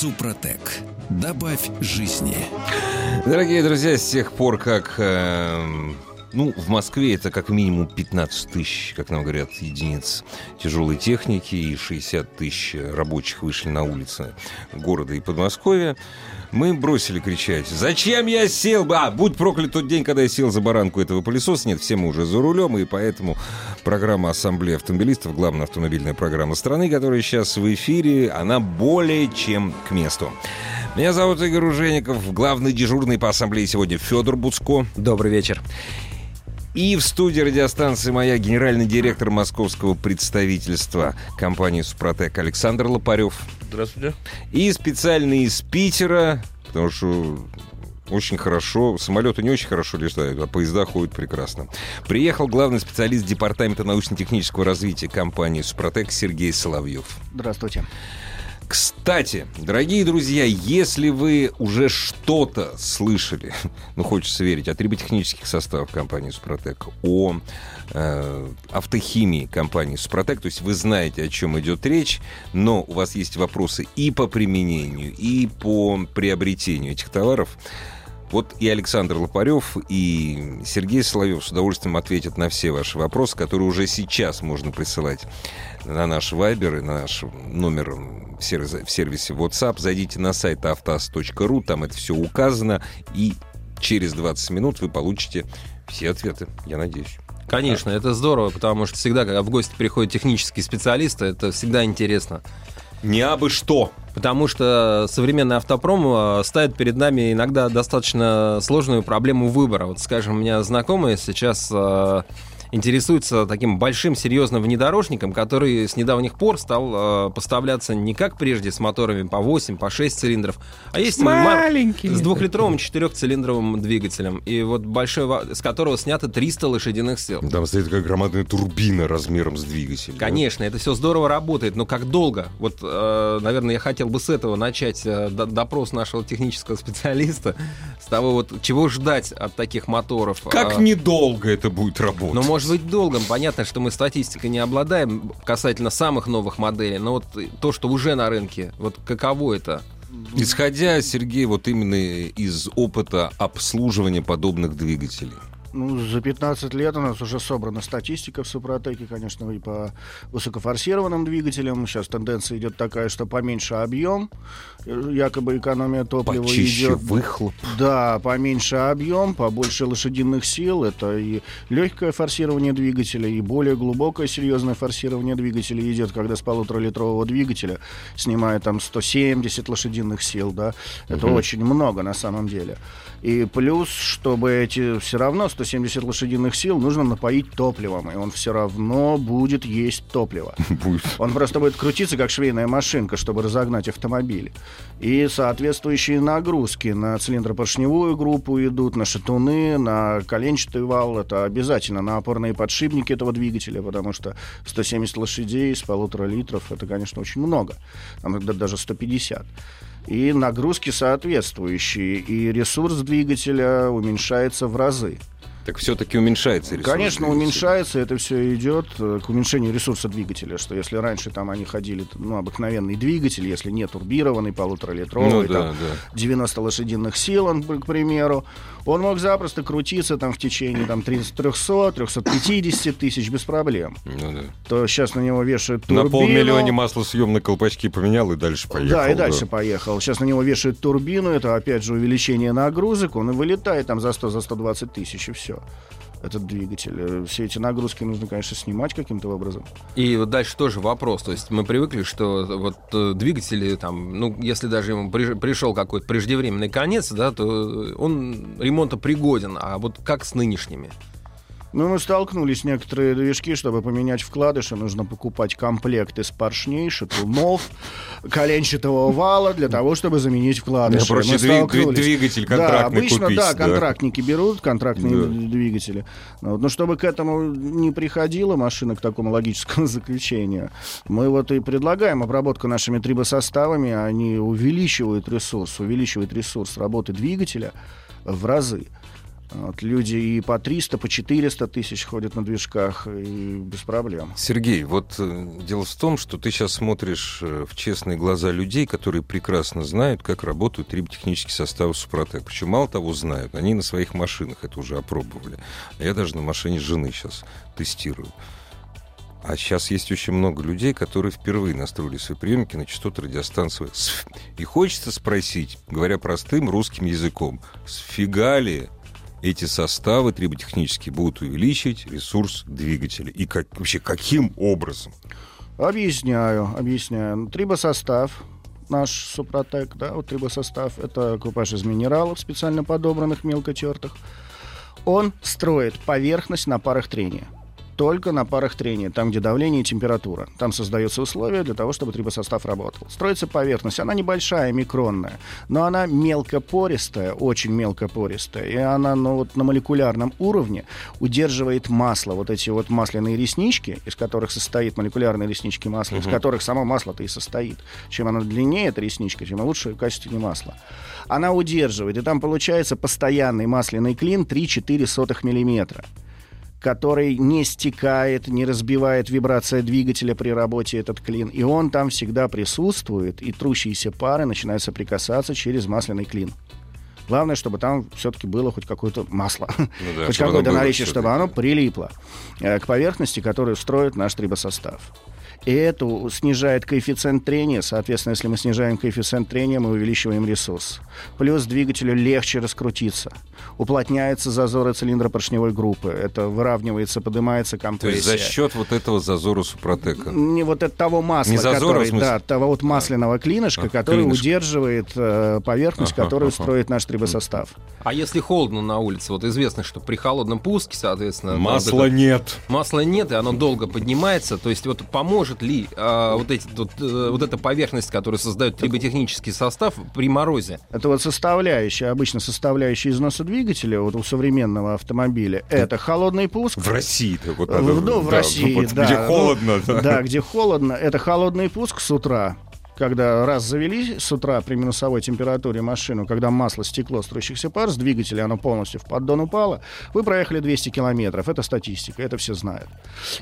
Супротек. Добавь жизни. Дорогие друзья, с тех пор, как э, ну, в Москве это как минимум 15 тысяч, как нам говорят, единиц тяжелой техники и 60 тысяч рабочих вышли на улицы города и Подмосковья. Мы бросили кричать «Зачем я сел? А, будь проклят тот день, когда я сел за баранку этого пылесоса. Нет, все мы уже за рулем, и поэтому программа Ассамблеи автомобилистов, главная автомобильная программа страны, которая сейчас в эфире, она более чем к месту. Меня зовут Игорь Ужеников, главный дежурный по ассамблее сегодня Федор Буцко. Добрый вечер. И в студии радиостанции «Моя» генеральный директор московского представительства компании «Супротек» Александр Лопарев. Здравствуйте. И специально из Питера, потому что очень хорошо. Самолеты не очень хорошо летают, а поезда ходят прекрасно. Приехал главный специалист Департамента научно-технического развития компании «Супротек» Сергей Соловьев. Здравствуйте. Кстати, дорогие друзья, если вы уже что-то слышали, ну, хочется верить, о триботехнических составах компании «Супротек», о э, автохимии компании «Супротек», то есть вы знаете, о чем идет речь, но у вас есть вопросы и по применению, и по приобретению этих товаров, вот и Александр Лопарев, и Сергей Соловьев с удовольствием ответят на все ваши вопросы, которые уже сейчас можно присылать на наш Вайбер и на наш номер в сервисе, в сервисе WhatsApp. Зайдите на сайт автоаз.ру, там это все указано, и через 20 минут вы получите все ответы, я надеюсь. Конечно, это здорово, потому что всегда, когда в гости приходят технические специалисты, это всегда интересно. Не абы что. Потому что современный автопром э, ставит перед нами иногда достаточно сложную проблему выбора. Вот, скажем, у меня знакомые сейчас э, интересуется таким большим серьезным внедорожником, который с недавних пор стал э, поставляться не как прежде с моторами по 8, по 6 цилиндров, а есть маленький с двухлитровым четырехцилиндровым двигателем. И вот большой, с которого снято 300 лошадиных сил. Там стоит как громадная турбина размером с двигателем. Конечно, да? это все здорово работает, но как долго? Вот, э, наверное, я хотел бы с этого начать э, допрос нашего технического специалиста, с того вот, чего ждать от таких моторов. Как а, недолго это будет работать? Ну, может быть долгом. Понятно, что мы статистикой не обладаем касательно самых новых моделей, но вот то, что уже на рынке, вот каково это? Исходя, Сергей, вот именно из опыта обслуживания подобных двигателей. Ну, за 15 лет у нас уже собрана статистика в Супротеке, конечно, и по высокофорсированным двигателям. Сейчас тенденция идет такая, что поменьше объем, якобы экономия топлива Почище идет. выхлоп. Да, поменьше объем, побольше лошадиных сил. Это и легкое форсирование двигателя, и более глубокое серьезное форсирование двигателя идет, когда с полуторалитрового двигателя снимает там 170 лошадиных сил, да. Это угу. очень много на самом деле. И плюс, чтобы эти все равно 170 лошадиных сил нужно напоить топливом, и он все равно будет есть топливо. Будет. Он просто будет крутиться, как швейная машинка, чтобы разогнать автомобиль. И соответствующие нагрузки на цилиндропоршневую группу идут, на шатуны, на коленчатый вал. Это обязательно на опорные подшипники этого двигателя, потому что 170 лошадей с полутора литров, это, конечно, очень много. Там даже 150 и нагрузки соответствующие, и ресурс двигателя уменьшается в разы. Так все-таки уменьшается ресурс. Конечно, двигателя. уменьшается, это все идет э, к уменьшению ресурса двигателя, что если раньше там они ходили, ну, обыкновенный двигатель, если не турбированный, полуторалитровый, ну, да, там, да. 90 лошадиных сил, он, к примеру, он мог запросто крутиться там в течение там, 300-350 тысяч без проблем. Ну, да. То сейчас на него вешают турбину. На полмиллиона маслосъемные колпачки поменял и дальше поехал. Да, и дальше да. поехал. Сейчас на него вешают турбину, это опять же увеличение нагрузок, он и вылетает там за 100-120 за тысяч, и все этот двигатель. Э, все эти нагрузки нужно, конечно, снимать каким-то образом. И вот дальше тоже вопрос. То есть мы привыкли, что вот э, двигатели, там, ну, если даже ему при, пришел какой-то преждевременный конец, да, то он ремонтопригоден. А вот как с нынешними? Ну, мы столкнулись некоторые движки, чтобы поменять вкладыши, нужно покупать комплект из поршней, шатунов, коленчатого вала для того, чтобы заменить вкладыши. Да, проще Мы столкнулись. двигатель Да, контрактный обычно, купить, да, да. контрактники берут контрактные Да. двигатели. Ну, вот, Но чтобы к этому не приходила машина к такому логическому заключению, мы вот и предлагаем обработку нашими трибосоставами, они увеличивают ресурс, увеличивают ресурс работы двигателя в разы. Вот люди и по 300, по 400 тысяч ходят на движках, и без проблем. Сергей, вот э, дело в том, что ты сейчас смотришь э, в честные глаза людей, которые прекрасно знают, как работают триботехнические составы Супротек. Причем мало того знают, они на своих машинах это уже опробовали. А я даже на машине жены сейчас тестирую. А сейчас есть очень много людей, которые впервые настроили свои приемники на частоты радиостанции. И хочется спросить, говоря простым русским языком, сфига ли эти составы триботехнические будут увеличивать ресурс двигателя? И как, вообще каким образом? Объясняю, объясняю. Трибосостав, наш Супротек, да, вот трибосостав, это купаж из минералов, специально подобранных, мелко тертых. Он строит поверхность на парах трения. Только на парах трения, там, где давление и температура. Там создаются условия для того, чтобы трибосостав работал. Строится поверхность, она небольшая, микронная, но она мелкопористая, очень мелкопористая. И она ну, вот, на молекулярном уровне удерживает масло, вот эти вот масляные реснички, из которых состоит молекулярные реснички масла, из которых само масло-то и состоит. Чем она длиннее, эта ресничка, тем лучше качественнее масло. Она удерживает, и там получается постоянный масляный клин 3-4 миллиметра который не стекает, не разбивает вибрация двигателя при работе этот клин. И он там всегда присутствует, и трущиеся пары начинают соприкасаться через масляный клин. Главное, чтобы там все-таки было хоть какое-то масло, Ну да, хоть какое-то наличие, чтобы оно прилипло э, к поверхности, которую строит наш трибосостав. И это снижает коэффициент трения. Соответственно, если мы снижаем коэффициент трения, мы увеличиваем ресурс. Плюс двигателю легче раскрутиться. Уплотняются зазоры цилиндропоршневой группы. Это выравнивается, поднимается То компрессия. есть за счет вот этого зазора Супротека. Не вот от того масла, Не зазора, который, да, того вот масляного клинышка, А, который клинышко. удерживает э, поверхность, Ага, которую ага. строит наш трибосостав. А если холодно на улице, вот известно, что при холодном пуске, соответственно, Масла это- нет. масла нет, и оно долго поднимается. То есть вот поможет ли а, вот, эти, вот, э, вот эта поверхность, которую создает триботехнический состав при морозе? Это вот составляющая, обычно составляющая износа двигателя вот у современного автомобиля. Это холодный пуск. В России-то вот В- надо- ну, в да, России, вот да. Где Ну, холодно. да. Да, где холодно. Это холодный пуск с утра. Когда раз завели с утра при минусовой температуре машину, когда масло стекло струящихся пар с двигателя, оно полностью в поддон упало, вы проехали 200 километров. Это статистика, это все знают.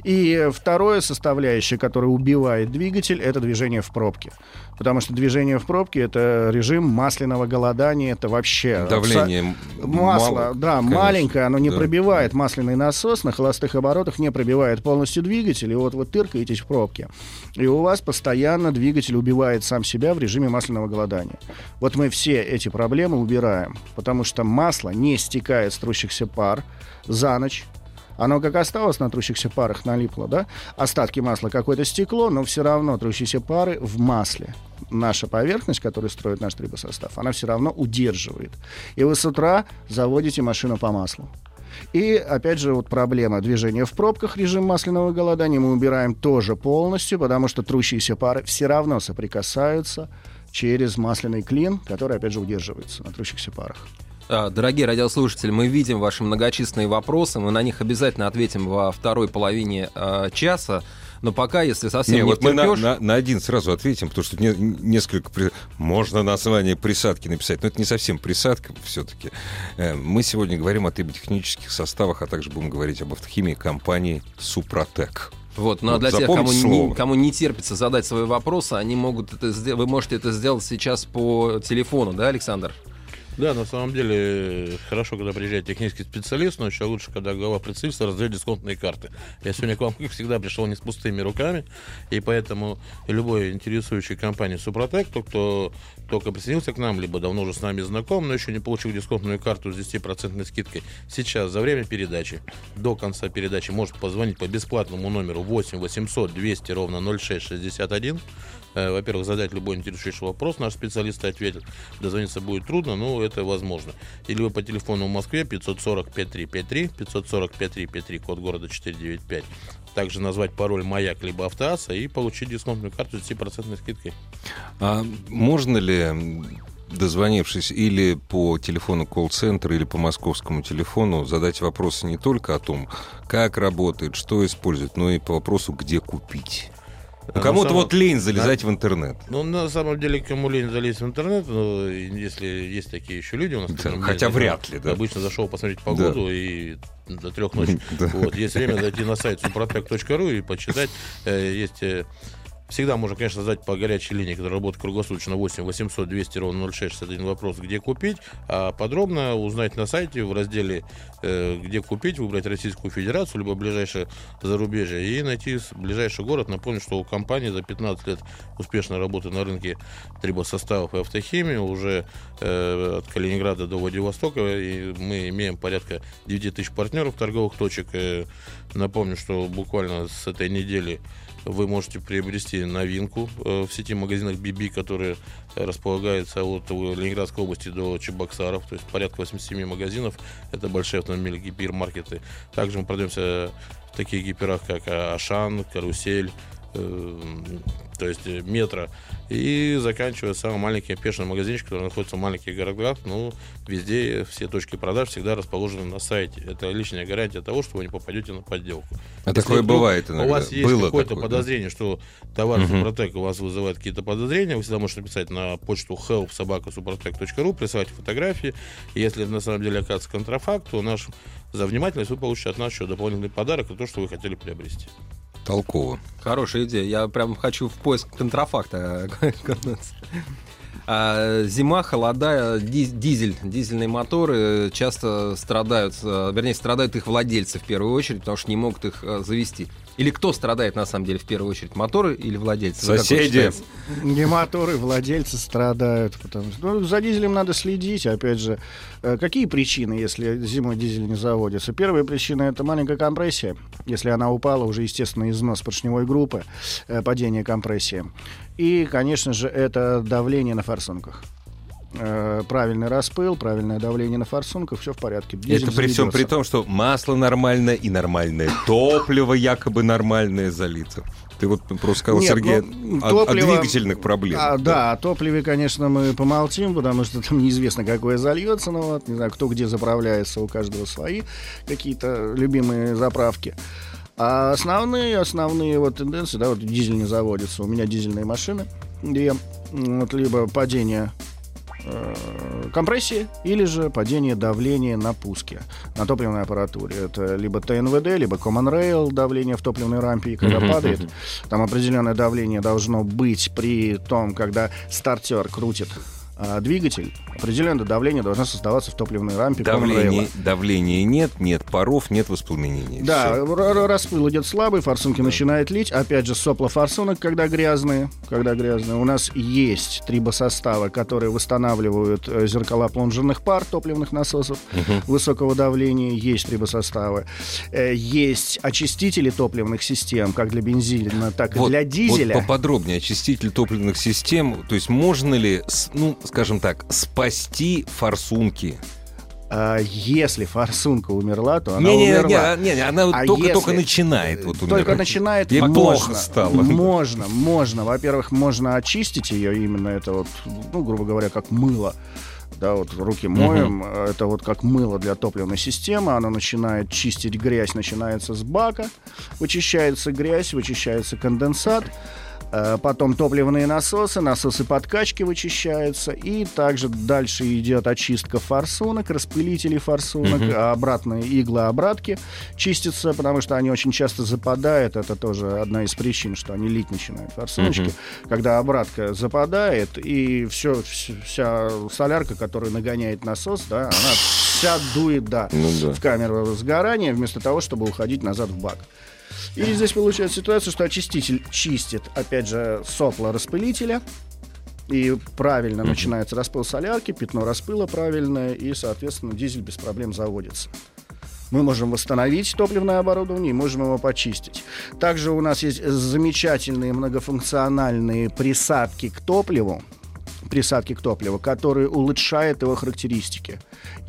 И второе составляющее, которое убивает двигатель, это движение в пробке. Потому что движение в пробке — это режим масляного голодания, это вообще... Давление Масло, мало, да, конечно. маленькое, оно не Да. пробивает масляный насос на холостых оборотах, не пробивает полностью двигатель, и вот вы тыркаетесь в пробке. И у вас постоянно двигатель убивает сам себя в режиме масляного голодания. Вот мы все эти проблемы убираем, потому что масло не стекает с трущихся пар за ночь, оно как осталось на трущихся парах, налипло, да? Остатки масла какое-то стекло, но все равно трущиеся пары в масле. Наша поверхность, которую строит наш трибосостав, она все равно удерживает. И вы с утра заводите машину по маслу. И, опять же, вот проблема движения в пробках, режим масляного голодания мы убираем тоже полностью, потому что трущиеся пары все равно соприкасаются через масляный клин, который, опять же, удерживается на трущихся парах. А, Дорогие радиослушатели, мы видим ваши многочисленные вопросы, мы на них обязательно ответим во второй половине а, часа. Но пока, если совсем Не, не, вот мы на, на- на один сразу ответим, потому что не- несколько... при- Можно название присадки написать, но это не совсем присадка все-таки. Мы сегодня говорим о триботехнических составах, а также будем говорить об автохимии компании «Супротек». Вот, ну а для тех, кому не, кому не терпится задать свои вопросы, они могут это сделать. Вы можете это сделать сейчас по телефону, да, Александр? Да, на самом деле, хорошо, когда приезжает технический специалист, но еще лучше, когда глава представительства раздает дисконтные карты. Я сегодня к вам, как всегда, пришел не с пустыми руками, и поэтому любой интересующий компанию Супротек, тот, кто только присоединился к нам, либо давно уже с нами знаком, но еще не получил дисконтную карту с 10% скидкой, сейчас, за время передачи, до конца передачи, может позвонить по бесплатному номеру 8 800 200 ровно 0661, э, во-первых, задать любой интересующий вопрос, наш специалист ответит. Дозвониться будет трудно, но это возможно. Или вы по телефону в Москве 540 5353, 540 5353, код города 495. Также назвать пароль «Маяк» либо «Автоаса» и получить дисконтную карту с 10% скидкой. А можно ли дозвонившись или по телефону колл-центра, или по московскому телефону, задать вопросы не только о том, как работает, что использует, но и по вопросу, где купить. Ну, кому-то самом... вот лень залезать да. в интернет. Ну, на самом деле, кому лень залезть в интернет, ну, если есть такие еще люди у нас. Да, хотя вряд ли, да. Обычно зашел посмотреть погоду да. и до трех ночи. Да. Вот. Есть время зайти на сайт suprotec.ru и почитать. Э, есть э, Всегда можно, конечно, задать по горячей линии, которая работает круглосуточно 8 800 200 ровно 0661 вопрос, где купить, а подробно узнать на сайте в разделе э, где купить, выбрать Российскую Федерацию, либо ближайшее зарубежье и найти ближайший город. Напомню, что у компании за 15 лет успешной работы на рынке трибосоставов и автохимии уже э, от Калининграда до Владивостока и мы имеем порядка 9 тысяч партнеров торговых точек. Э, напомню, что буквально с этой недели вы можете приобрести новинку э, в сети магазинах BB, которые располагаются от Ленинградской области до Чебоксаров, то есть порядка 87 магазинов. Это большие автомобили, гипермаркеты. Также мы продаемся в таких гиперах, как Ашан, Карусель, то есть э, метро, и заканчивая самым маленьким пешим магазинчиком, который находится в маленьких городах, ну, везде все точки продаж всегда расположены на сайте. Это личная гарантия того, что вы не попадете на подделку. А Если такое бывает иногда. У вас есть Было какое-то такое, подозрение, да. что товар угу. Супротек у вас вызывает какие-то подозрения, вы всегда можете написать на почту help присылать фотографии. И если на самом деле оказывается контрафакт, то наш за внимательность вы получите от нас еще дополнительный подарок, это то, что вы хотели приобрести. Толково. Хорошая идея. Я прям хочу в поиск контрафакта. А, зима, холода, дизель, дизельные моторы часто страдают, э, вернее, страдают их владельцы в первую очередь, потому что не могут их э, завести. Или кто страдает на самом деле в первую очередь, моторы или владельцы? Соседи. Не моторы, владельцы страдают, потому что ну, за дизелем надо следить. Опять же, э, какие причины, если зимой дизель не заводится? Первая причина это маленькая компрессия. Если она упала, уже естественно износ поршневой группы, э, падение компрессии. И, конечно же, это давление на форсунках э, правильный распыл, правильное давление на форсунках, все в порядке. Дизель Это при всем при том, что масло нормальное и нормальное топливо якобы нормальное залито. Ты вот просто сказал, Нет, Сергей, ну, о, топливо, о двигательных проблемах. А, да. да, о топливе, конечно, мы помолчим, потому что там неизвестно, какое зальется. Но вот, не знаю, кто где заправляется, у каждого свои какие-то любимые заправки. А основные, основные вот тенденции, да, вот дизель не заводится. У меня дизельные машины, где вот либо падение компрессии или же падение давления на пуске на топливной аппаратуре. Это либо ТНВД, либо Common Rail давление в топливной рампе, когда падает, там определенное давление должно быть при том, когда стартер крутит двигатель, определенное давление должно создаваться в топливной рампе. Давление, давления нет, нет паров, нет воспламенения. Да, Все. распыл идет слабый, форсунки да. начинают лить. Опять же, сопла форсунок, когда грязные. Когда грязные. У нас есть трибосоставы, которые восстанавливают э, зеркала плунжерных пар топливных насосов угу. высокого давления. Есть трибосоставы. Э, есть очистители топливных систем, как для бензина, так вот, и для дизеля. Вот поподробнее очиститель топливных систем. То есть можно ли, ну, скажем так, спасти форсунки? А если форсунка умерла, то она не, не, умерла. Не, не, не, она а только, только начинает вот умирать. Только начинает. И можно, плохо стало. Можно, можно. Во-первых, можно очистить ее именно это вот, ну, грубо говоря, как мыло. Да, вот руки моем, угу. это вот как мыло для топливной системы, оно начинает чистить грязь, начинается с бака, вычищается грязь, вычищается конденсат, потом топливные насосы, насосы подкачки вычищаются. И также дальше идет очистка форсунок, распылителей форсунок, угу. обратные иглы обратки чистятся, потому что они очень часто западают. Это тоже одна из причин, что они лить начинают форсуночки. Угу. Когда обратка западает, и все, вся солярка, которая нагоняет насос, да, она вся дует да, ну, да. в камеру сгорания, вместо того, чтобы уходить назад в бак. И здесь получается ситуация, что очиститель чистит, опять же, сопла распылителя, и правильно mm-hmm. начинается распыл солярки, пятно распыла правильное, и, соответственно, дизель без проблем заводится. Мы можем восстановить топливное оборудование и можем его почистить. Также у нас есть замечательные многофункциональные присадки к топливу, присадки к топливу, которые улучшают его характеристики.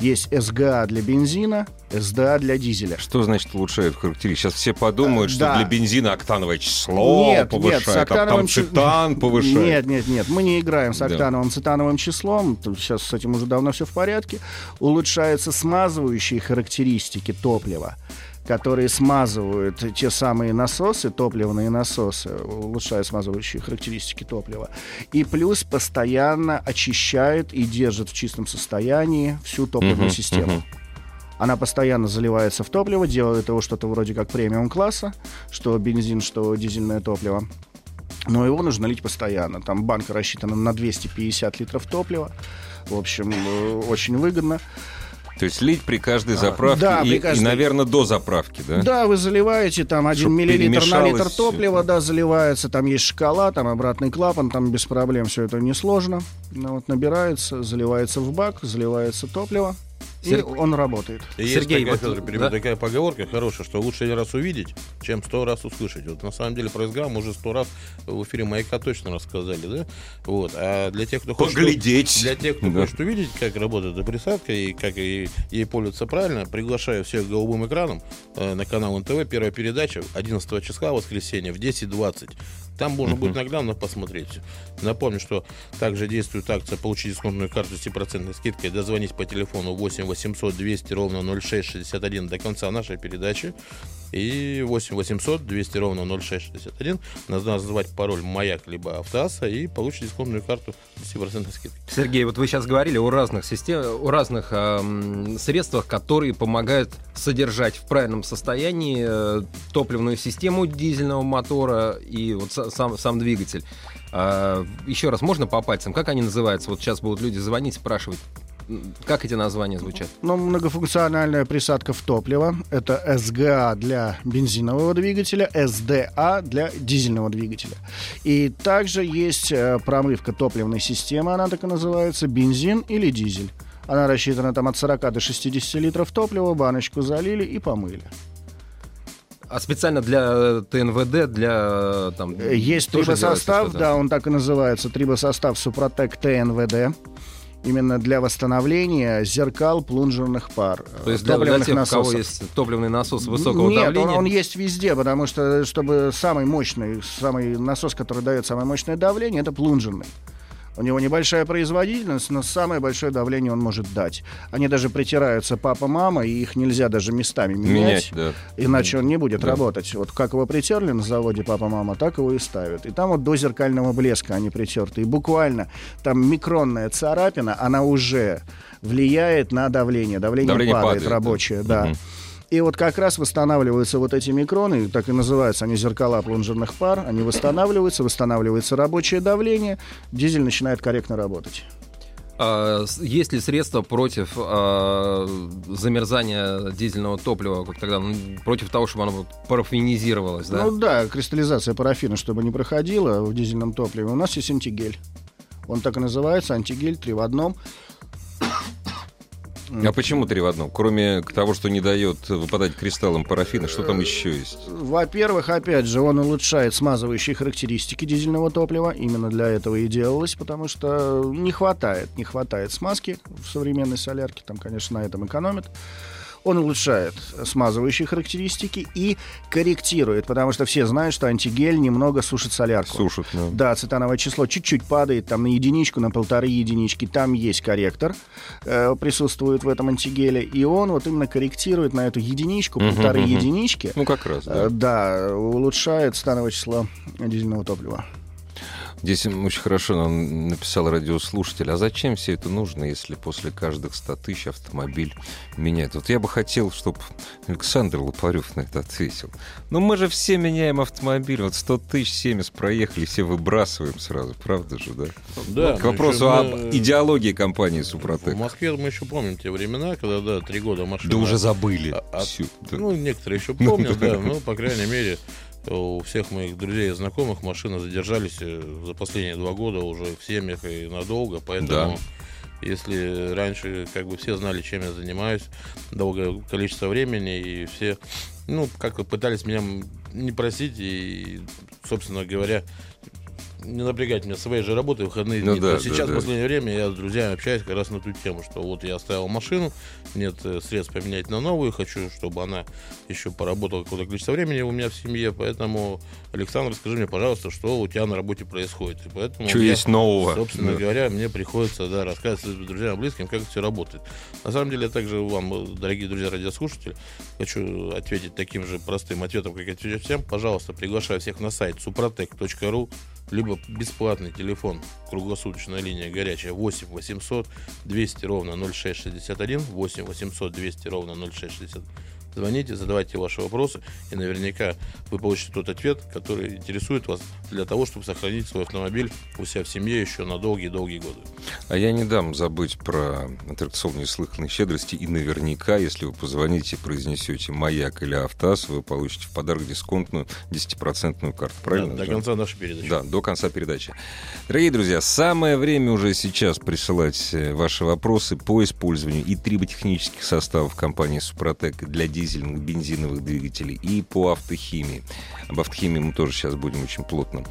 Есть СГА для бензина, СДА для дизеля. Что значит улучшает характеристики? Сейчас все подумают, Э, что да. для бензина октановое число Нет, нет, с повышает, а там октановым цитан повышает. Нет, нет, нет, мы не играем с Да. октановым цитановым числом. Сейчас с этим уже давно все в порядке. Улучшаются смазывающие характеристики топлива которые смазывают те самые насосы, топливные насосы, улучшают смазывающие характеристики топлива. И плюс постоянно очищает и держит в чистом состоянии всю топливную Мгм, систему. мгм. Она постоянно заливается в топливо, делает его что-то вроде как премиум класса, что бензин, что дизельное топливо. Но его нужно лить постоянно. Там банка рассчитана на 250 литров топлива. В общем, э, очень выгодно. То есть лить при каждой заправке да, и, при каждой. и, наверное, до заправки, да? Да, вы заливаете там 1 Чтоб миллилитр на литр топлива, да, заливается, там есть шкала, там обратный клапан, там без проблем все это несложно. Ну, вот набирается, заливается в бак, заливается топливо, и Серг- он работает. И есть Сергей, такая, вот, Федор, перебью, да? такая поговорка хорошая, что лучше один раз увидеть, чем сто раз услышать. Вот на самом деле про СГА мы уже сто раз в эфире «Маяка» точно рассказали, да? Вот. А для тех, кто хочет... Поглядеть. Для тех, кто Да. хочет увидеть, как работает эта присадка и как ей, ей пользоваться правильно, приглашаю всех к голубым экраном э, на канал НТВ. Первая передача 11 числа, воскресенье, в 10.20. Там можно будет наглядно посмотреть. Напомню, что также действует акция «Получить дисконтную карту с 10% скидкой». Дозвонить по телефону 8 800 200 ровно 0661 до конца нашей передачи. И 8 800 200 ровно 0661. Надо назвать пароль «Маяк» либо «Автоаса» и получить дисконтную карту с 10% скидкой. Сергей, вот вы сейчас говорили о разных систем, о разных эм, средствах, которые помогают содержать в правильном состоянии э, топливную систему дизельного мотора и вот са- сам, сам двигатель. А, еще раз, можно по пальцам? Как они называются? Вот сейчас будут люди звонить, спрашивать, как эти названия звучат? Ну, многофункциональная присадка в топливо. Это СГА для бензинового двигателя, СДА для дизельного двигателя. И также есть э, промывка топливной системы, она так и называется, бензин или дизель. Она рассчитана там от 40 до 60 литров топлива, баночку залили и помыли. А специально для э, ТНВД, для э, там... Есть трибосостав, да, он так и называется, трибосостав Супротек ТНВД. Именно для восстановления зеркал плунжерных пар. То есть э, для, для тех, у кого насосов. есть топливный насос высокого Нет, давления... Он, он есть везде, потому что чтобы самый мощный, самый насос, который дает самое мощное давление, это плунжерный. У него небольшая производительность, но самое большое давление он может дать. Они даже притираются папа-мама, и их нельзя даже местами Менять, менять. да. Иначе он не будет Да. работать. Вот как его притерли на заводе папа-мама, так его и ставят. И там вот до зеркального блеска они притерты. И буквально там микронная царапина, она уже влияет на давление. Давление, Давление падает, падает, да. рабочее, да. Мгм. И вот как раз восстанавливаются вот эти микроны, так и называются они зеркала плунжерных пар, они восстанавливаются, восстанавливается рабочее давление, дизель начинает корректно работать. А, есть ли средства против а, замерзания дизельного топлива, вот когда ну, против того, чтобы оно парафинизировалось, да? Ну да, кристаллизация парафина, чтобы не проходила в дизельном топливе, у нас есть антигель. Он так и называется, антигель, три в одном. А почему три в одном? Кроме того, что не дает выпадать кристаллом парафина, что Э, там еще есть? Во-первых, опять же, он улучшает смазывающие характеристики дизельного топлива. Именно для этого и делалось, потому что не хватает, не хватает смазки в современной солярке. Там, конечно, на этом экономят. Он улучшает смазывающие характеристики и корректирует, потому что все знают, что антигель немного сушит солярку. Сушат, ну. Да, цетановое число чуть-чуть падает, там на единичку, на полторы единички. Там есть корректор, э, присутствует в этом антигеле, и он вот именно корректирует на эту единичку, Мгм, полторы мгм. единички. Ну, как раз, Э, да. Да, улучшает становое число дизельного топлива. Здесь очень хорошо нам написал радиослушатель. А зачем все это нужно, если после каждых 100 тысяч автомобиль меняет? Вот я бы хотел, чтобы Александр Лопарев на это ответил. Ну, мы же все меняем автомобиль. Вот 100 тысяч, 70 проехали, все выбрасываем сразу. Правда же, да? Да, К ну, вопросу еще об мы- идеологии компании В Супротек. Москве мы еще помним те времена, когда, да, три года машина... Да уже забыли. А- а- всю, да. Ну, некоторые еще помнят, да, но, по крайней мере, у всех моих друзей и знакомых машины задержались э, за последние два года уже в семьях и надолго, поэтому Если раньше как бы все знали, чем я занимаюсь, долгое количество времени, и все, ну, как-то пытались меня не просить, и, собственно говоря, не напрягать меня своей же работой в выходные Ну дни. да, То сейчас, да, в да. последнее время, я с друзьями общаюсь как раз на ту тему, что вот я оставил машину, нет э, средств поменять на новую, хочу, чтобы она еще поработала какое-то количество времени у меня в семье, поэтому, Александр, скажи мне, пожалуйста, что у тебя на работе происходит. И поэтому Что я, есть нового? Собственно Да. говоря, мне приходится да, рассказывать друзьям, близким, как все работает. На самом деле, я также вам, э, дорогие друзья радиослушатели, хочу ответить таким же простым ответом, как я отвечаю всем. Пожалуйста, приглашаю всех на сайт suprotec.ru либо бесплатный телефон, круглосуточная линия горячая 8 800 200 ровно 0661, 8 800 200 ровно 0661. Звоните, задавайте ваши вопросы, и наверняка вы получите тот ответ, который интересует вас для того, чтобы сохранить свой автомобиль у себя в семье еще на долгие-долгие годы. А я не дам забыть про аттракцион неслыханной щедрости. И наверняка, если вы позвоните и произнесете «Маяк» или «Автаз», вы получите в подарок дисконтную 10% карту. Правильно? Да, до конца нашей передачи. Да, до конца передачи. Дорогие друзья, самое время уже сейчас присылать э, ваши вопросы по использованию и триботехнических составов компании «Супротек» для дизельных, бензиновых двигателей и по автохимии. Об автохимии мы тоже сейчас будем очень плотно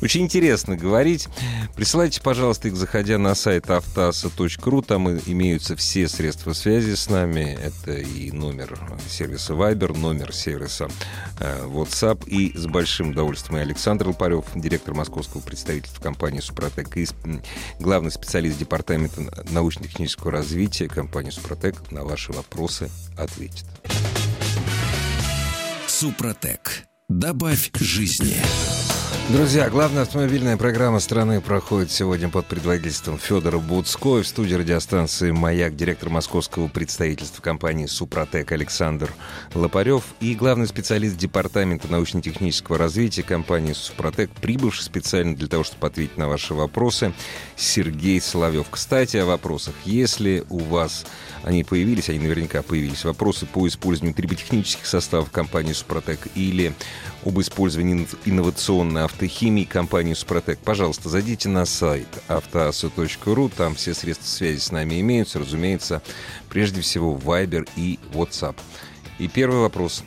очень интересно говорить. Присылайте, пожалуйста, их, заходя на сайт автоаса.ру. Там имеются все средства связи с нами. Это и номер сервиса Viber, номер сервиса э, WhatsApp. И с большим удовольствием и Александр Лопарев, директор московского представительства компании «Супротек», и главный специалист департамента научно-технического развития компании «Супротек» на ваши вопросы ответит. Супротек. Добавь жизни. Друзья, главная автомобильная программа страны проходит сегодня под предводительством Федора Буцко. В студии радиостанции «Маяк» директор московского представительства компании «Супротек» Александр Лопарев и главный специалист Департамента научно-технического развития компании «Супротек», прибывший специально для того, чтобы ответить на ваши вопросы, Сергей Соловьев. Кстати, о вопросах. Если у вас они появились, они наверняка появились, вопросы по использованию триботехнических составов компании «Супротек» или об использовании инновационной автохимии компании «Супротек». Пожалуйста, зайдите на сайт автоаса.ру, там все средства связи с нами имеются, разумеется, прежде всего Viber и WhatsApp. И первый вопрос.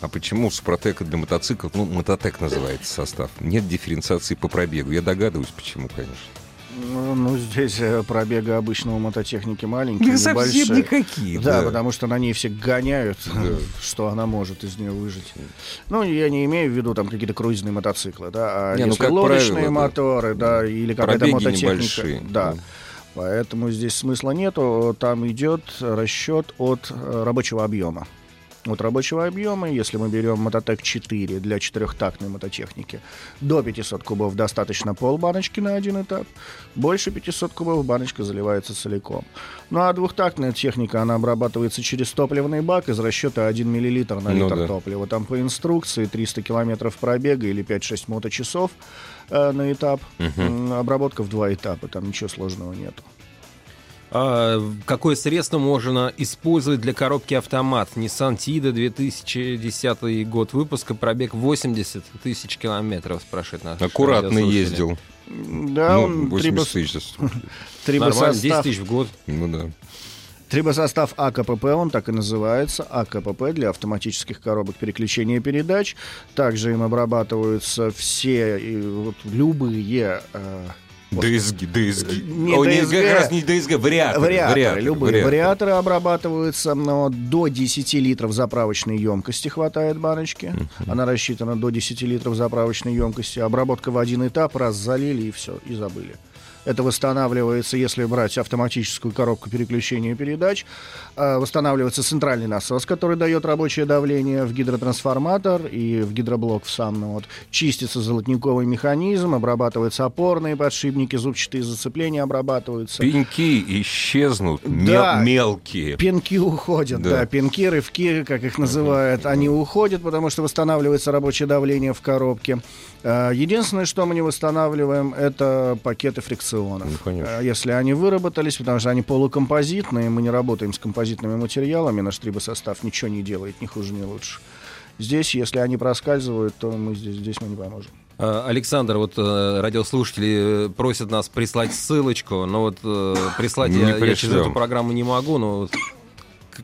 А почему Супротека для мотоциклов, ну, мототек называется состав, нет дифференциации по пробегу? Я догадываюсь, почему, конечно. Ну, ну, здесь э, пробега обычного мототехники маленькие, Не совсем небольшие. никакие. Да, потому что на ней все гоняют, Да. что она может из нее выжить. Ну, я не имею в виду там какие-то круизные мотоциклы, да, а Не, ну, если как лодочные правило, да. моторы, да, или какая-то Пробеги мототехника. небольшие, Да. да. Поэтому здесь смысла нету. Там идет расчет от э, рабочего объема. От рабочего объема, если мы берем Мототек 4 для четырехтактной мототехники, до 500 кубов достаточно полбаночки на один этап. Больше 500 кубов баночка заливается целиком. Ну а двухтактная техника, она обрабатывается через топливный бак из расчета 1 мл на Ну литр да. топлива. Там по инструкции 300 километров пробега или 5-6 моточасов э, на этап. М, Обработка в два этапа, там ничего сложного нету. А какое средство можно использовать для коробки автомат? Nissan Tido 2010 год выпуска, пробег 80 тысяч километров, спрашивает наш Аккуратно ездил. Да, ну, он 80 трибос- тысяч. Нормально, 10 трибосостав, тысяч в год. Ну да. трибосостав АКПП, он так и называется, АКПП для автоматических коробок переключения передач. Также им обрабатываются все, и вот любые э, ДСГ, ДСГ. Не О, не, DSG. как раз не ДСГ, вариаторы. Вариаторы, любые вариаторы. вариаторы обрабатываются, но до 10 литров заправочной емкости хватает баночки. Она рассчитана до 10 литров заправочной емкости. Обработка в один этап, раз залили и все, и забыли. Это восстанавливается, если брать автоматическую коробку переключения передач. э, Восстанавливается центральный насос, который дает рабочее давление в гидротрансформатор и в гидроблок в сам. ну вот. Чистится золотниковый механизм, обрабатываются опорные подшипники, зубчатые зацепления обрабатываются. Пеньки исчезнут, Да. мел- мелкие. Пенки уходят, Да. да. пенки, рывки, как их называют, они уходят, потому что восстанавливается рабочее давление в коробке. Э, Единственное, что мы не восстанавливаем, это пакеты фрикционов. Ну, конечно. Э, Если они выработались, потому что они полукомпозитные, мы не работаем с композитными материалами, наш трибосостав ничего не делает, ни хуже, ни лучше. Здесь, если они проскальзывают, то мы здесь, здесь мы не поможем. А, Александр, вот э, радиослушатели э, просят нас прислать ссылочку, но вот э, прислать Не я, я через эту программу не могу, но вот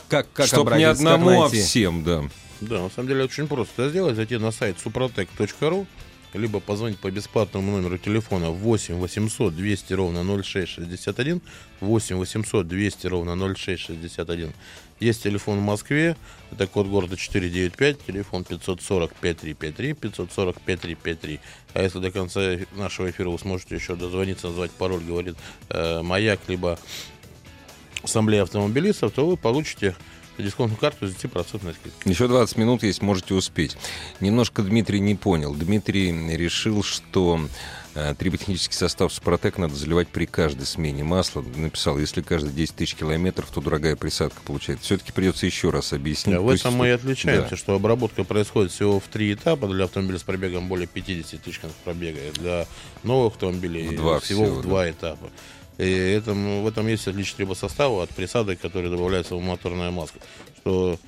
как, как Чтоб не обратиться, как одному, а всем, да. Да, на самом деле очень просто это сделать. Зайти на сайт suprotec.ru либо позвонить по бесплатному номеру телефона 8 800 200 ровно 0661 8 800 200 ровно 0661 есть телефон в Москве, это код города 495, телефон 540 5353, 540 5353. А если до конца нашего эфира вы сможете еще дозвониться, назвать пароль, говорит э, «Маяк», либо «Ассамблея автомобилистов», то вы получите дисконтную карту с 10% скидкой. Еще 20 минут есть, можете успеть. Немножко Дмитрий не понял. Дмитрий решил, что э, триботехнический состав Супротек надо заливать при каждой смене масла. Написал, если каждые 10 тысяч километров, то дорогая присадка получается. Все-таки придется еще раз объяснить. Да, в этом мы и отличаемся, да. что обработка происходит всего в три этапа для автомобиля с пробегом более 50 тысяч пробега. Для новых автомобилей В два всего, всего, в два этапа. И этом, в этом есть отличие трибосостава от присадок, которые добавляются в моторное масло. Что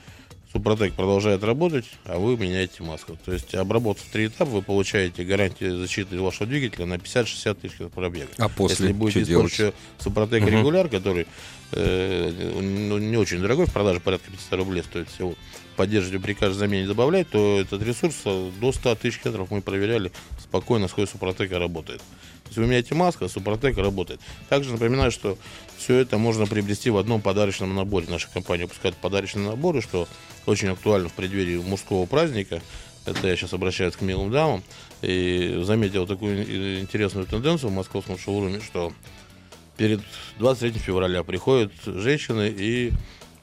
Супротек продолжает работать, а вы меняете масло. То есть обработав три этапа, вы получаете гарантию защиты вашего двигателя на 50-60 тысяч пробега. А после Если будете использовать Супротек регуляр, который э, ну, не очень дорогой, в продаже порядка 500 рублей стоит всего, поддерживать при каждой замене добавлять, то этот ресурс до 100 тысяч километров мы проверяли спокойно, сколько Супротека работает. Есть вы меняете маску, а работает. Также напоминаю, что все это можно приобрести в одном подарочном наборе. Наша компания выпускает подарочные наборы, что очень актуально в преддверии мужского праздника. Это я сейчас обращаюсь к милым дамам. И заметил такую интересную тенденцию в московском шоуруме, что перед 23 февраля приходят женщины и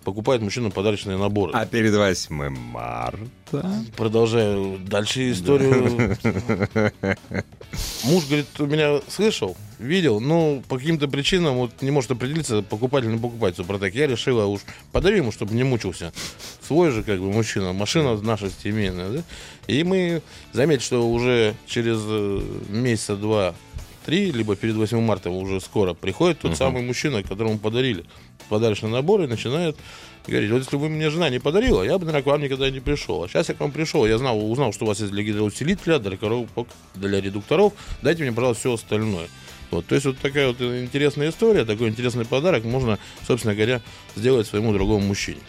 покупают мужчинам подарочные наборы. А перед 8 марта... Продолжаю дальше историю. Муж, говорит, у меня слышал, видел, но по каким-то причинам вот не может определиться, покупать или не покупать Супротек. Я решила уж подарю ему, чтобы не мучился. Свой же, как бы, мужчина. Машина наша семейная, да? И мы заметили, что уже через э, месяца два три, либо перед 8 марта уже скоро приходит тот самый мужчина, которому подарили подарочный набор и начинает говорить, вот если бы мне жена не подарила, я бы, наверное, к вам никогда не пришел. А сейчас я к вам пришел, я знал, узнал, что у вас есть для гидроусилителя, для, коробок, для редукторов, дайте мне, пожалуйста, все остальное. Вот, то есть вот такая вот интересная история, такой интересный подарок можно, собственно говоря, сделать своему другому мужчине.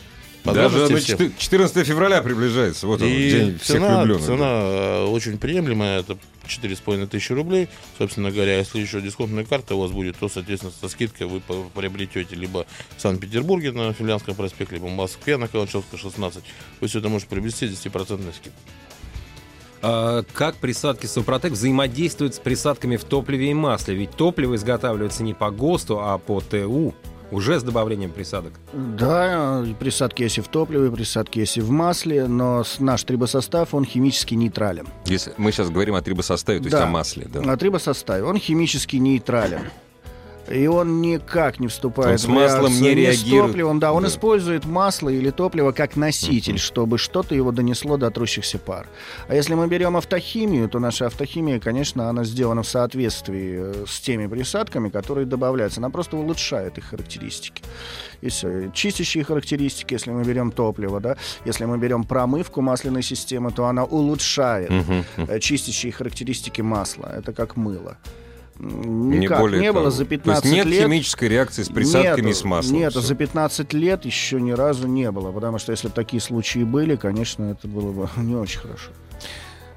Даже Подробности оно всем. 4 14 февраля приближается. Вот он, И день всех цена, влюбленных. цена э, очень приемлемая, это 4,5 тысячи рублей. Собственно говоря, если еще дисконтная карта у вас будет, то, соответственно, со скидкой вы приобретете либо в Санкт-Петербурге на Финляндском проспекте, либо в Москве на Каланчевской 16. Вы все это можете приобрести с 10% скидкой. А как присадки Супротек взаимодействуют с присадками в топливе и масле? Ведь топливо изготавливается не по ГОСТу, а по ТУ, уже с добавлением присадок. Да, присадки есть и в топливе, присадки есть и в масле, но наш трибосостав, он химически нейтрален. Если мы сейчас говорим о трибосоставе, то есть Да. о масле. Да. О трибосоставе, он химически нейтрален. И он никак не вступает Он с в маслом реакцию не ни с реагирует. топливом. Да, он Да. использует масло или топливо как носитель, чтобы что-то его донесло до трущихся пар. А если мы берем автохимию, то наша автохимия, конечно, она сделана в соответствии э, с теми присадками, которые добавляются. Она просто улучшает их характеристики. И все. Чистящие характеристики, если мы берем топливо, да, если мы берем промывку масляной системы, то она улучшает э, чистящие характеристики масла. Это как мыло. Не Никак не, более было того. за То есть 15 нет лет. химической реакции с присадками и Нету, с маслом. Нет, Всё. за 15 лет еще ни разу не было. Потому что если бы такие случаи были, конечно, это было бы не очень хорошо.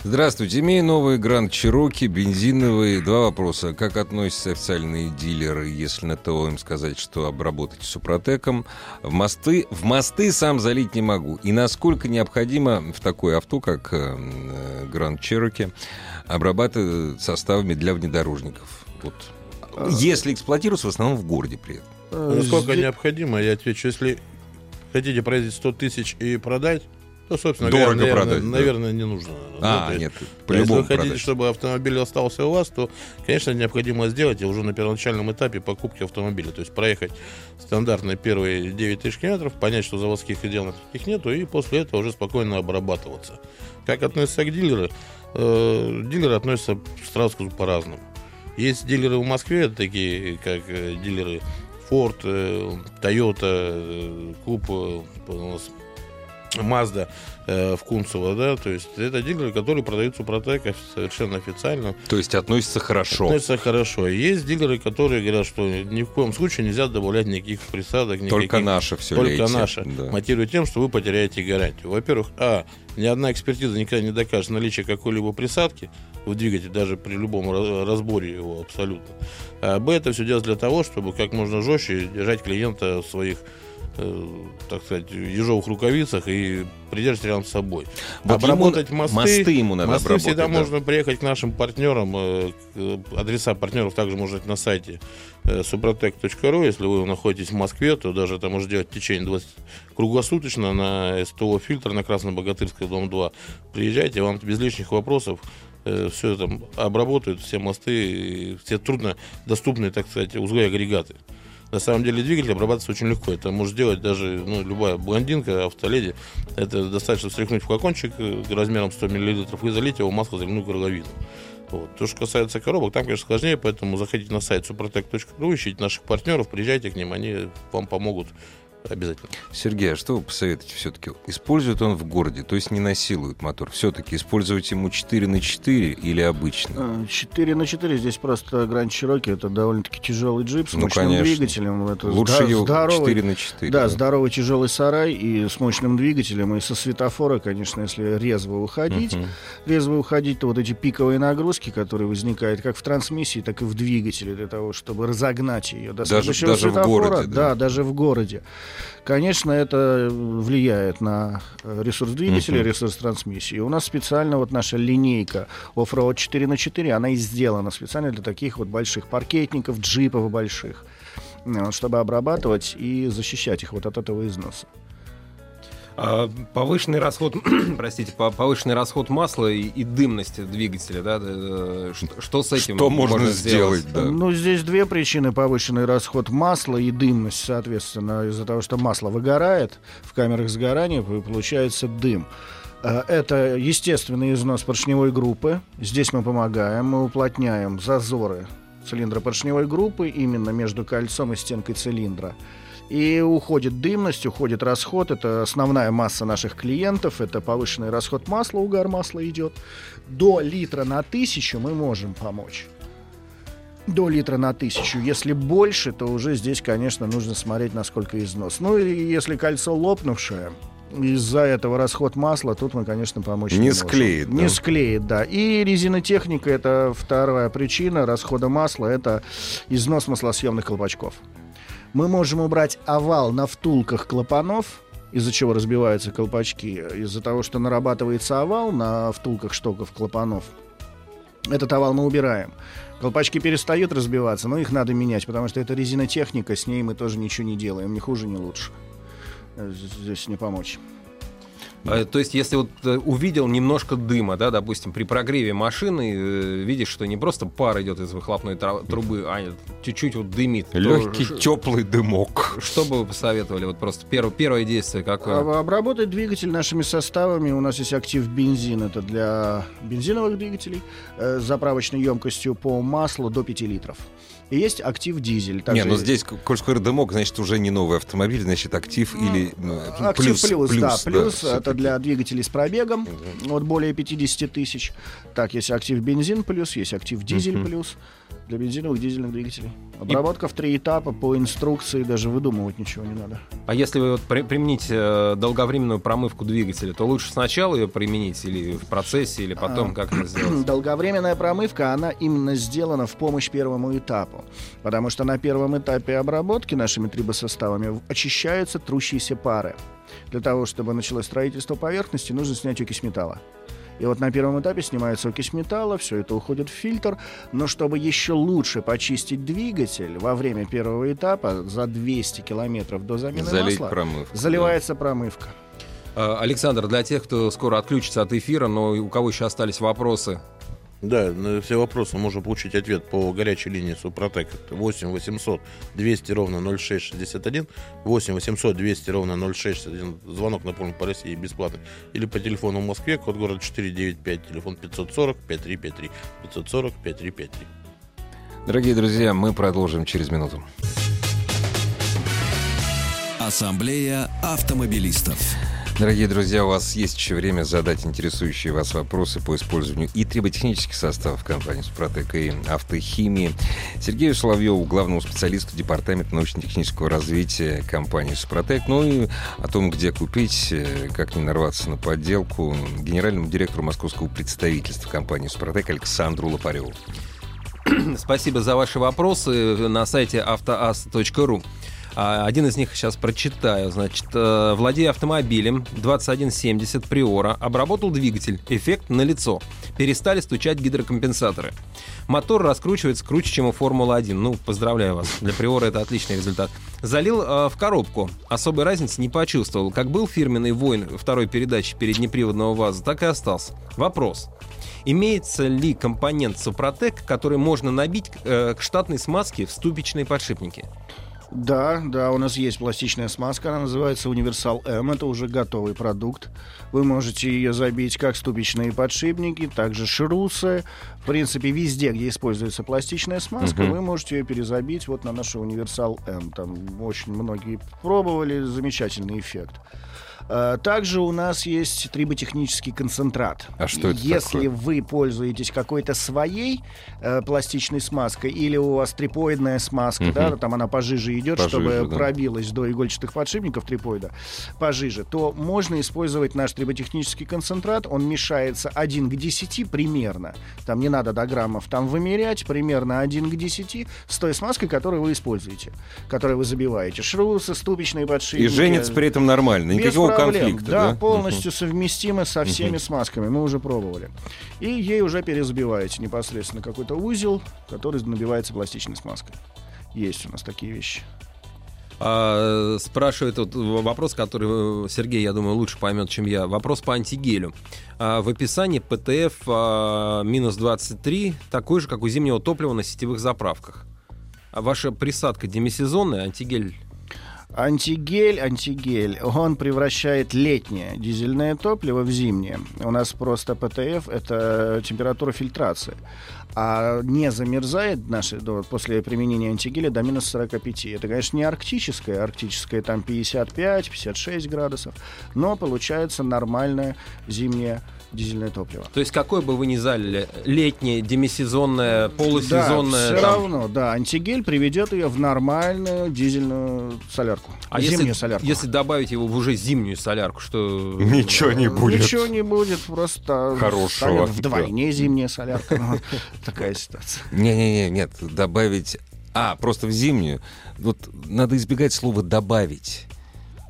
Здравствуйте. Имею новый Гранд Чироки, бензиновый. Два вопроса. Как относятся официальные дилеры, если на то им сказать, что обработать супротеком? В мосты, в мосты сам залить не могу. И насколько необходимо в такое авто, как э, Гранд Чироки, обрабатывать составами для внедорожников? Вот. Если эксплуатируется, в основном в городе при этом. Э, Насколько здесь- необходимо, я отвечу, если хотите произвести 100 тысяч и продать, то, собственно Дорого говоря, наверное, продать, да. наверное, не нужно. А, Ну, нет, а если вы хотите, продать. чтобы автомобиль остался у вас, то, конечно, необходимо сделать и уже на первоначальном этапе покупки автомобиля. То есть проехать стандартные первые 9 тысяч километров, понять, что заводских отделов таких нету, и после этого уже спокойно обрабатываться. Как относятся к дилеру? Э, дилеры относятся, сразу скажу, по-разному. Есть дилеры в Москве, такие как э, дилеры Ford, э, Toyota, клуб э, у нас Mazda э, в Кунцево, да, то есть это дилеры, которые продают Супротек совершенно официально. То есть относятся хорошо. Относятся хорошо. Есть дилеры, которые говорят, что ни в коем случае нельзя добавлять никаких присадок. Никаких, только наше все Только лейте. наше. Да. Мотивируя тем, что вы потеряете гарантию. Во-первых, а, ни одна экспертиза никогда не докажет наличие какой-либо присадки в двигателе, даже при любом разборе его абсолютно. А б, это все делается для того, чтобы как можно жестче держать клиента в своих э, так сказать, ежовых рукавицах и придерживать рядом с собой. Вот Обработать ему- мосты, мосты ему надо мосты обработать, всегда да. можно приехать к нашим партнерам. э, э, Адреса партнеров также можно на сайте э, suprotec.ru. Если вы находитесь в Москве, то даже это можно делать в течение 20 круглосуточно на СТО «Фильтр» на Краснобогатырской, дом 2. Приезжайте, вам без лишних вопросов все это обработают, все мосты, все трудно доступные, так сказать, узлы агрегаты. На самом деле двигатель обрабатывается очень легко. Это может сделать даже ну, любая блондинка, автоледи. Это достаточно встряхнуть флакончик э, размером 100 мл и залить его масло заливную горловину. Вот. То, что касается коробок, там, конечно, сложнее, поэтому заходите на сайт suprotec.ru, ищите наших партнеров, приезжайте к ним, они вам помогут обязательно. Сергей, а что вы посоветуете все-таки? Использует он в городе, то есть не насилует мотор. Все-таки использовать ему 4 на 4 или обычно? 4 на 4 здесь просто Гранд Чироки. Это довольно-таки тяжелый джип с Ну, мощным конечно. двигателем. Это Лучше его здоровый, 4 на 4. Да, здоровый тяжелый сарай и с мощным двигателем, и со светофора, конечно, если резво уходить. Мгм. Резво уходить, то вот эти пиковые нагрузки, которые возникают как в трансмиссии, так и в двигателе, для того, чтобы разогнать ее до Даже- даже в светофора. городе, да. да, даже в городе. Конечно, это влияет на э, ресурс двигателя, Мгм. ресурс трансмиссии. У нас специально вот наша линейка Offroad 4 на 4 она и сделана специально для таких вот больших паркетников, джипов больших, вот, чтобы обрабатывать и защищать их вот от этого износа. А, Повышенный расход, простите, по- повышенный расход масла и, и дымность двигателя, да, э, что, что с этим Что можно сделать? Да. Ну, здесь две причины. Повышенный расход масла и дымность, соответственно, из-за того, что масло выгорает, в камерах сгорания и получается дым. Э, Это естественный износ поршневой группы. Здесь мы помогаем, мы уплотняем зазоры цилиндра поршневой группы именно между кольцом и стенкой цилиндра. И уходит дымность, уходит расход. Это основная масса наших клиентов. Это повышенный расход масла, угар масла идет. До литра на тысячу мы можем помочь до литра на тысячу. Если больше, то уже здесь, конечно, нужно смотреть, насколько износ. Ну и если кольцо лопнувшее, из-за этого расход масла, тут мы, конечно, помочь не, Не можем. склеит, Не да? склеит, да. И резинотехника — это вторая причина расхода масла, это износ маслосъемных колпачков. Мы можем убрать овал на втулках клапанов, из-за чего разбиваются колпачки, из-за того, что нарабатывается овал на втулках штоков клапанов. Этот овал мы убираем. Колпачки перестают разбиваться, но их надо менять, потому что это резинотехника, с ней мы тоже ничего не делаем, ни хуже, ни лучше. Э, Здесь не помочь. А, То есть, если вот э, увидел немножко дыма, да, допустим, при прогреве машины, э, видишь, что не просто пар идет из выхлопной трубы, а чуть-чуть вот дымит. то Легкий ш- теплый дымок. Что бы вы посоветовали? Вот просто перв- первое действие какое? А- Обработать двигатель нашими составами. У нас есть актив бензин. Это для бензиновых двигателей э, с заправочной емкостью по маслу до 5 литров. И есть актив дизель. Не, Также ну здесь, коль скоро дымок, значит, уже не новый автомобиль, значит, актив или ну, Актив плюс, да, плюс это всё-таки. для двигателей с пробегом от более 50 тысяч. Так, есть актив бензин плюс, есть актив дизель Мгм. плюс для бензиновых дизельных двигателей. Обработка в три этапа по инструкции, даже выдумывать ничего не надо. А если вы вот при- примените э, долговременную промывку двигателя, то лучше сначала ее применить или в процессе, или потом, А, как это сделать? Долговременная промывка, она именно сделана в помощь первому этапу. Потому что на первом этапе обработки нашими трибосоставами очищаются трущиеся пары. Для того, чтобы началось строительство поверхности, нужно снять окись металла. И вот на первом этапе снимается окись металла, все это уходит в фильтр. Но чтобы еще лучше почистить двигатель, во время первого этапа за 200 километров до замены Залить масла промывку. заливается промывка. Э, Александр, для тех, кто скоро отключится от эфира, но у кого еще остались вопросы, Да, на все вопросы можно получить ответ по горячей линии Супротек. Это 8 800 200 ровно 0661, 8 800 200 ровно 0661. Звонок, напомню, по России бесплатный. Или по телефону в Москве, код города 495, телефон 540 5353, 540 5353. Дорогие друзья, мы продолжим через минуту. Ассамблея автомобилистов. Дорогие друзья, у вас есть еще время задать интересующие вас вопросы по использованию и триботехнических составов компании «Супротек» и автохимии. Сергею Соловьеву, главному специалисту Департамента научно-технического развития компании «Супротек», ну и о том, где купить, э, как не нарваться на подделку, генеральному директору московского представительства компании «Супротек» Александру Лопареву. Спасибо за ваши вопросы на сайте автоаз.ру. А, Один из них сейчас прочитаю. Значит, э, владея автомобилем 2170 Приора, обработал двигатель. Эффект на лицо. Перестали стучать гидрокомпенсаторы. Мотор раскручивается круче, чем у Формулы-1. Ну, поздравляю вас. Для Приора это отличный результат. Залил э, в коробку. Особой разницы не почувствовал. Как был фирменный воин второй передачи переднеприводного ВАЗа, так и остался. Вопрос. Имеется ли компонент Супротек, который можно набить э, к штатной смазке в ступичные подшипники? Да, да, у нас есть пластичная смазка, она называется Универсал М, это уже готовый продукт. Вы можете ее забить как ступичные подшипники, также шрусы. В принципе, везде, где используется пластичная смазка, Мгм. вы можете ее перезабить вот на нашу Универсал М. Там очень многие пробовали, замечательный эффект. А, Также у нас есть триботехнический концентрат. А что это Если такое? вы пользуетесь какой-то своей э, пластичной смазкой или у вас трипоидная смазка, Мгм. да, там она пожиже идет, Пожиже, чтобы да. пробилась до игольчатых подшипников трипоида пожиже, то можно использовать наш триботехнический концентрат. Он мешается 1 к 10 примерно. Там не надо до граммов там вымерять. Примерно 1 к 10 с той смазкой, которую вы используете, которую вы забиваете. Шрусы, ступичные подшипники. И женится при этом нормально, никакого. Конфликта. Да, Да, полностью совместимы со всеми смазками. Мы уже пробовали. И ей уже перезабиваете непосредственно какой-то узел, который набивается пластичной смазкой. Есть у нас такие вещи. А, спрашивает вот вопрос, который э, Сергей, я думаю, лучше поймет, чем я. Вопрос по антигелю. А, в описании ПТФ а, минус 23 такой же, как у зимнего топлива на сетевых заправках. А ваша присадка демисезонная, антигель Антигель, антигель, он превращает летнее дизельное топливо в зимнее. У нас просто ПТФ — это температура фильтрации. А не замерзает наши, до- после применения антигеля до минус 45. Это, конечно, не арктическое. Арктическое там 55-56 градусов. Но получается нормальное зимнее дизельное топливо. То есть какой бы вы ни залили, летнее, демисезонное, полусезонное... Да, все там, равно, да. Антигель приведет ее в нормальную дизельную солярку. А зимнюю если, солярку. если добавить его в уже зимнюю солярку, что... Ничего не будет. Ничего не будет, просто Хорошего. вдвойне зимняя солярка. Ну, Такая ситуация. Не-не-не, нет, добавить... А, просто в зимнюю. Вот надо избегать слова «добавить».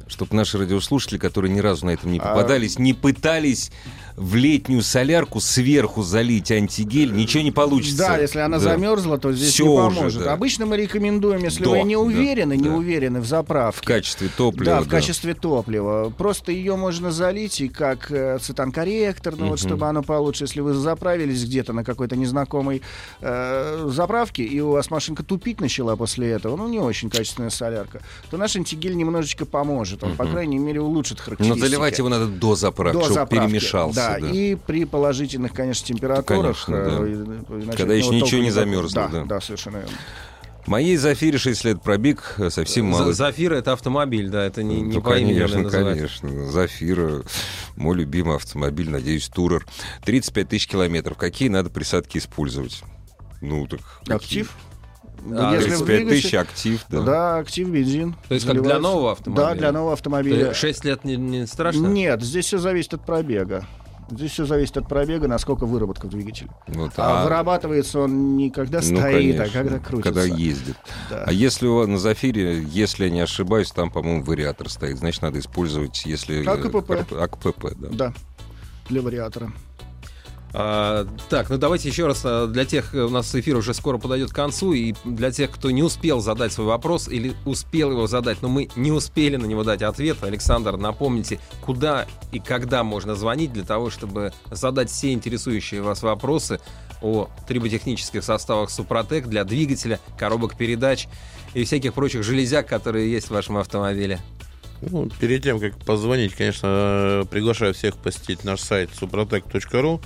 Чтобы наши радиослушатели, которые ни разу на этом не А- попадались, не пытались в летнюю солярку сверху залить антигель, ничего не получится. Да, если она Да. замерзла, то здесь Всё не уже, поможет. да. Обычно мы рекомендуем, если Да, вы не да, уверены, не да. уверены в В заправке. качестве топлива. Да, в качестве топлива. Просто ее можно залить и как э, цитан-корректор, ну вот чтобы оно получше. Если вы заправились где-то на какой-то незнакомой э, заправке, и у вас машинка тупить начала после этого, ну не очень качественная солярка, то наш антигель немножечко поможет. Он, по крайней мере, улучшит Но характеристики. заливать его надо до заправки, до чтобы заправки. перемешался. Да, да. и при положительных, конечно, температурах. Конечно, да. э, иначе Когда еще ничего не замерзло, Да, да. да, совершенно верно. Моей Зафире 6 лет пробег, э, совсем мало. За- Зафира это автомобиль, да, это не, не Ну, по имени конечно, конечно. Зафира, мой любимый автомобиль, надеюсь, Турер. 35 тысяч километров. Какие надо присадки использовать? Ну, так... какие? Актив. А, Если в 35 двигатель- тысяч актив, да. Да. актив, бензин. То есть как для Заливается. нового автомобиля? Да, для нового автомобиля. 6 лет не, не страшно? Нет, здесь все зависит от пробега. Здесь все зависит от пробега, насколько выработка в двигателе. Вот, А, а- вырабатывается он не когда ну, стоит, конечно, а когда крутится. Когда ездит. Да. А если у вас на Зафире, если я не ошибаюсь, там, по-моему, вариатор стоит, значит, надо использовать, если... АКПП. э, корп- АКПП, да. Да, для вариатора. А, так, ну давайте еще раз а, для тех, у нас эфир уже скоро подойдет к концу, и для тех, кто не успел задать свой вопрос или успел его задать, но мы не успели на него дать ответ, Александр, напомните, куда и когда можно звонить для того, чтобы задать все интересующие вас вопросы о триботехнических составах Супротек для двигателя, коробок передач и всяких прочих железяк, которые есть в вашем автомобиле. Ну, перед тем, как позвонить, конечно, э, приглашаю всех посетить наш сайт suprotec.ru.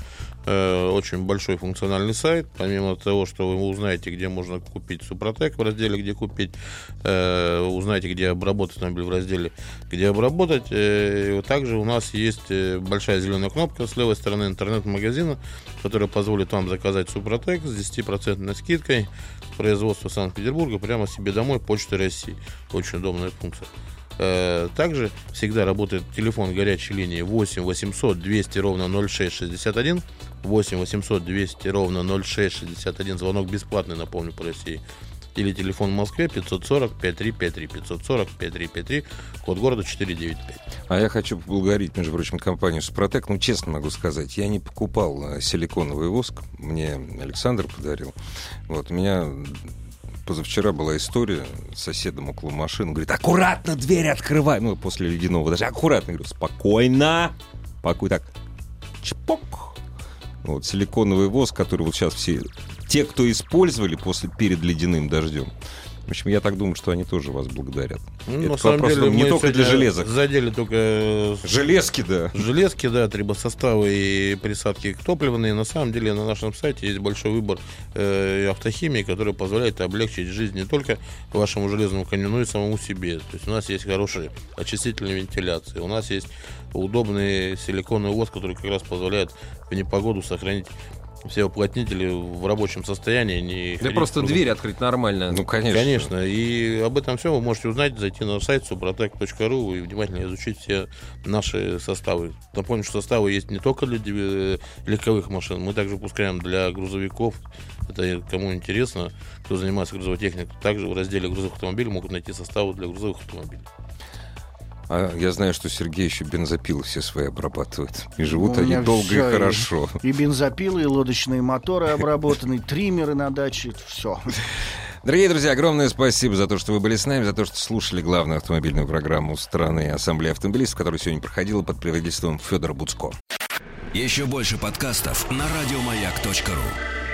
э, очень большой функциональный сайт. Помимо того, что вы узнаете, где можно купить Супротек в разделе «Где купить», э, узнаете, где обработать автомобиль в разделе «Где обработать». Э, также у нас есть большая зеленая кнопка с левой стороны интернет-магазина, которая позволит вам заказать Супротек с 10% скидкой производства Санкт-Петербурга прямо себе домой почты России. Очень удобная функция. Э, также всегда работает телефон горячей линии 8 800 200 ровно 0661. 8 800 200 ровно 0661. Звонок бесплатный, напомню, по России. Или телефон в Москве 540 5353 540 5353, код города 495. А я хочу поблагодарить, между прочим, компанию «Супротек». Ну, честно могу сказать, я не покупал э, силиконовый воск. Мне Александр подарил. Вот, у меня позавчера была история с соседом около машины. Говорит, аккуратно дверь открывай. Ну, после ледяного даже аккуратно. Говорю, спокойно. Покой так. Чпок. Вот, силиконовый воск, который вот сейчас все... Те, кто использовали после, перед ледяным дождем, в общем, я так думаю, что они тоже вас благодарят. Ну, Это на самом вопрос деле, не только для железок. Задели только Железки, да. Железки, да, трибосоставы и присадки топливные. На самом деле на нашем сайте есть большой выбор э, автохимии, который позволяет облегчить жизнь не только вашему железному коню, но и самому себе. То есть у нас есть хорошие очистительные вентиляции, у нас есть удобный силиконовый воск, который как раз позволяет в непогоду сохранить все уплотнители в рабочем состоянии. Не Да просто кругом. дверь открыть нормально. Ну, конечно. Конечно, и об этом все вы можете узнать, зайти на сайт suprotec.ru и внимательно изучить все наши составы. Напомню, что составы есть не только для э, легковых машин, мы также выпускаем для грузовиков. Это кому интересно, кто занимается грузовой техникой. Также в разделе грузовых автомобилей могут найти составы для грузовых автомобилей. А я знаю, что Сергей еще бензопилы все свои обрабатывает. И живут У они долго и хорошо. И бензопилы, и лодочные моторы обработаны, триммеры на даче, все. Дорогие друзья, огромное спасибо за то, что вы были с нами, за то, что слушали главную автомобильную программу страны Ассамблеи автомобилистов, которая сегодня проходила под предводительством Федора Буцко. Еще больше подкастов на радиомаяк.ру.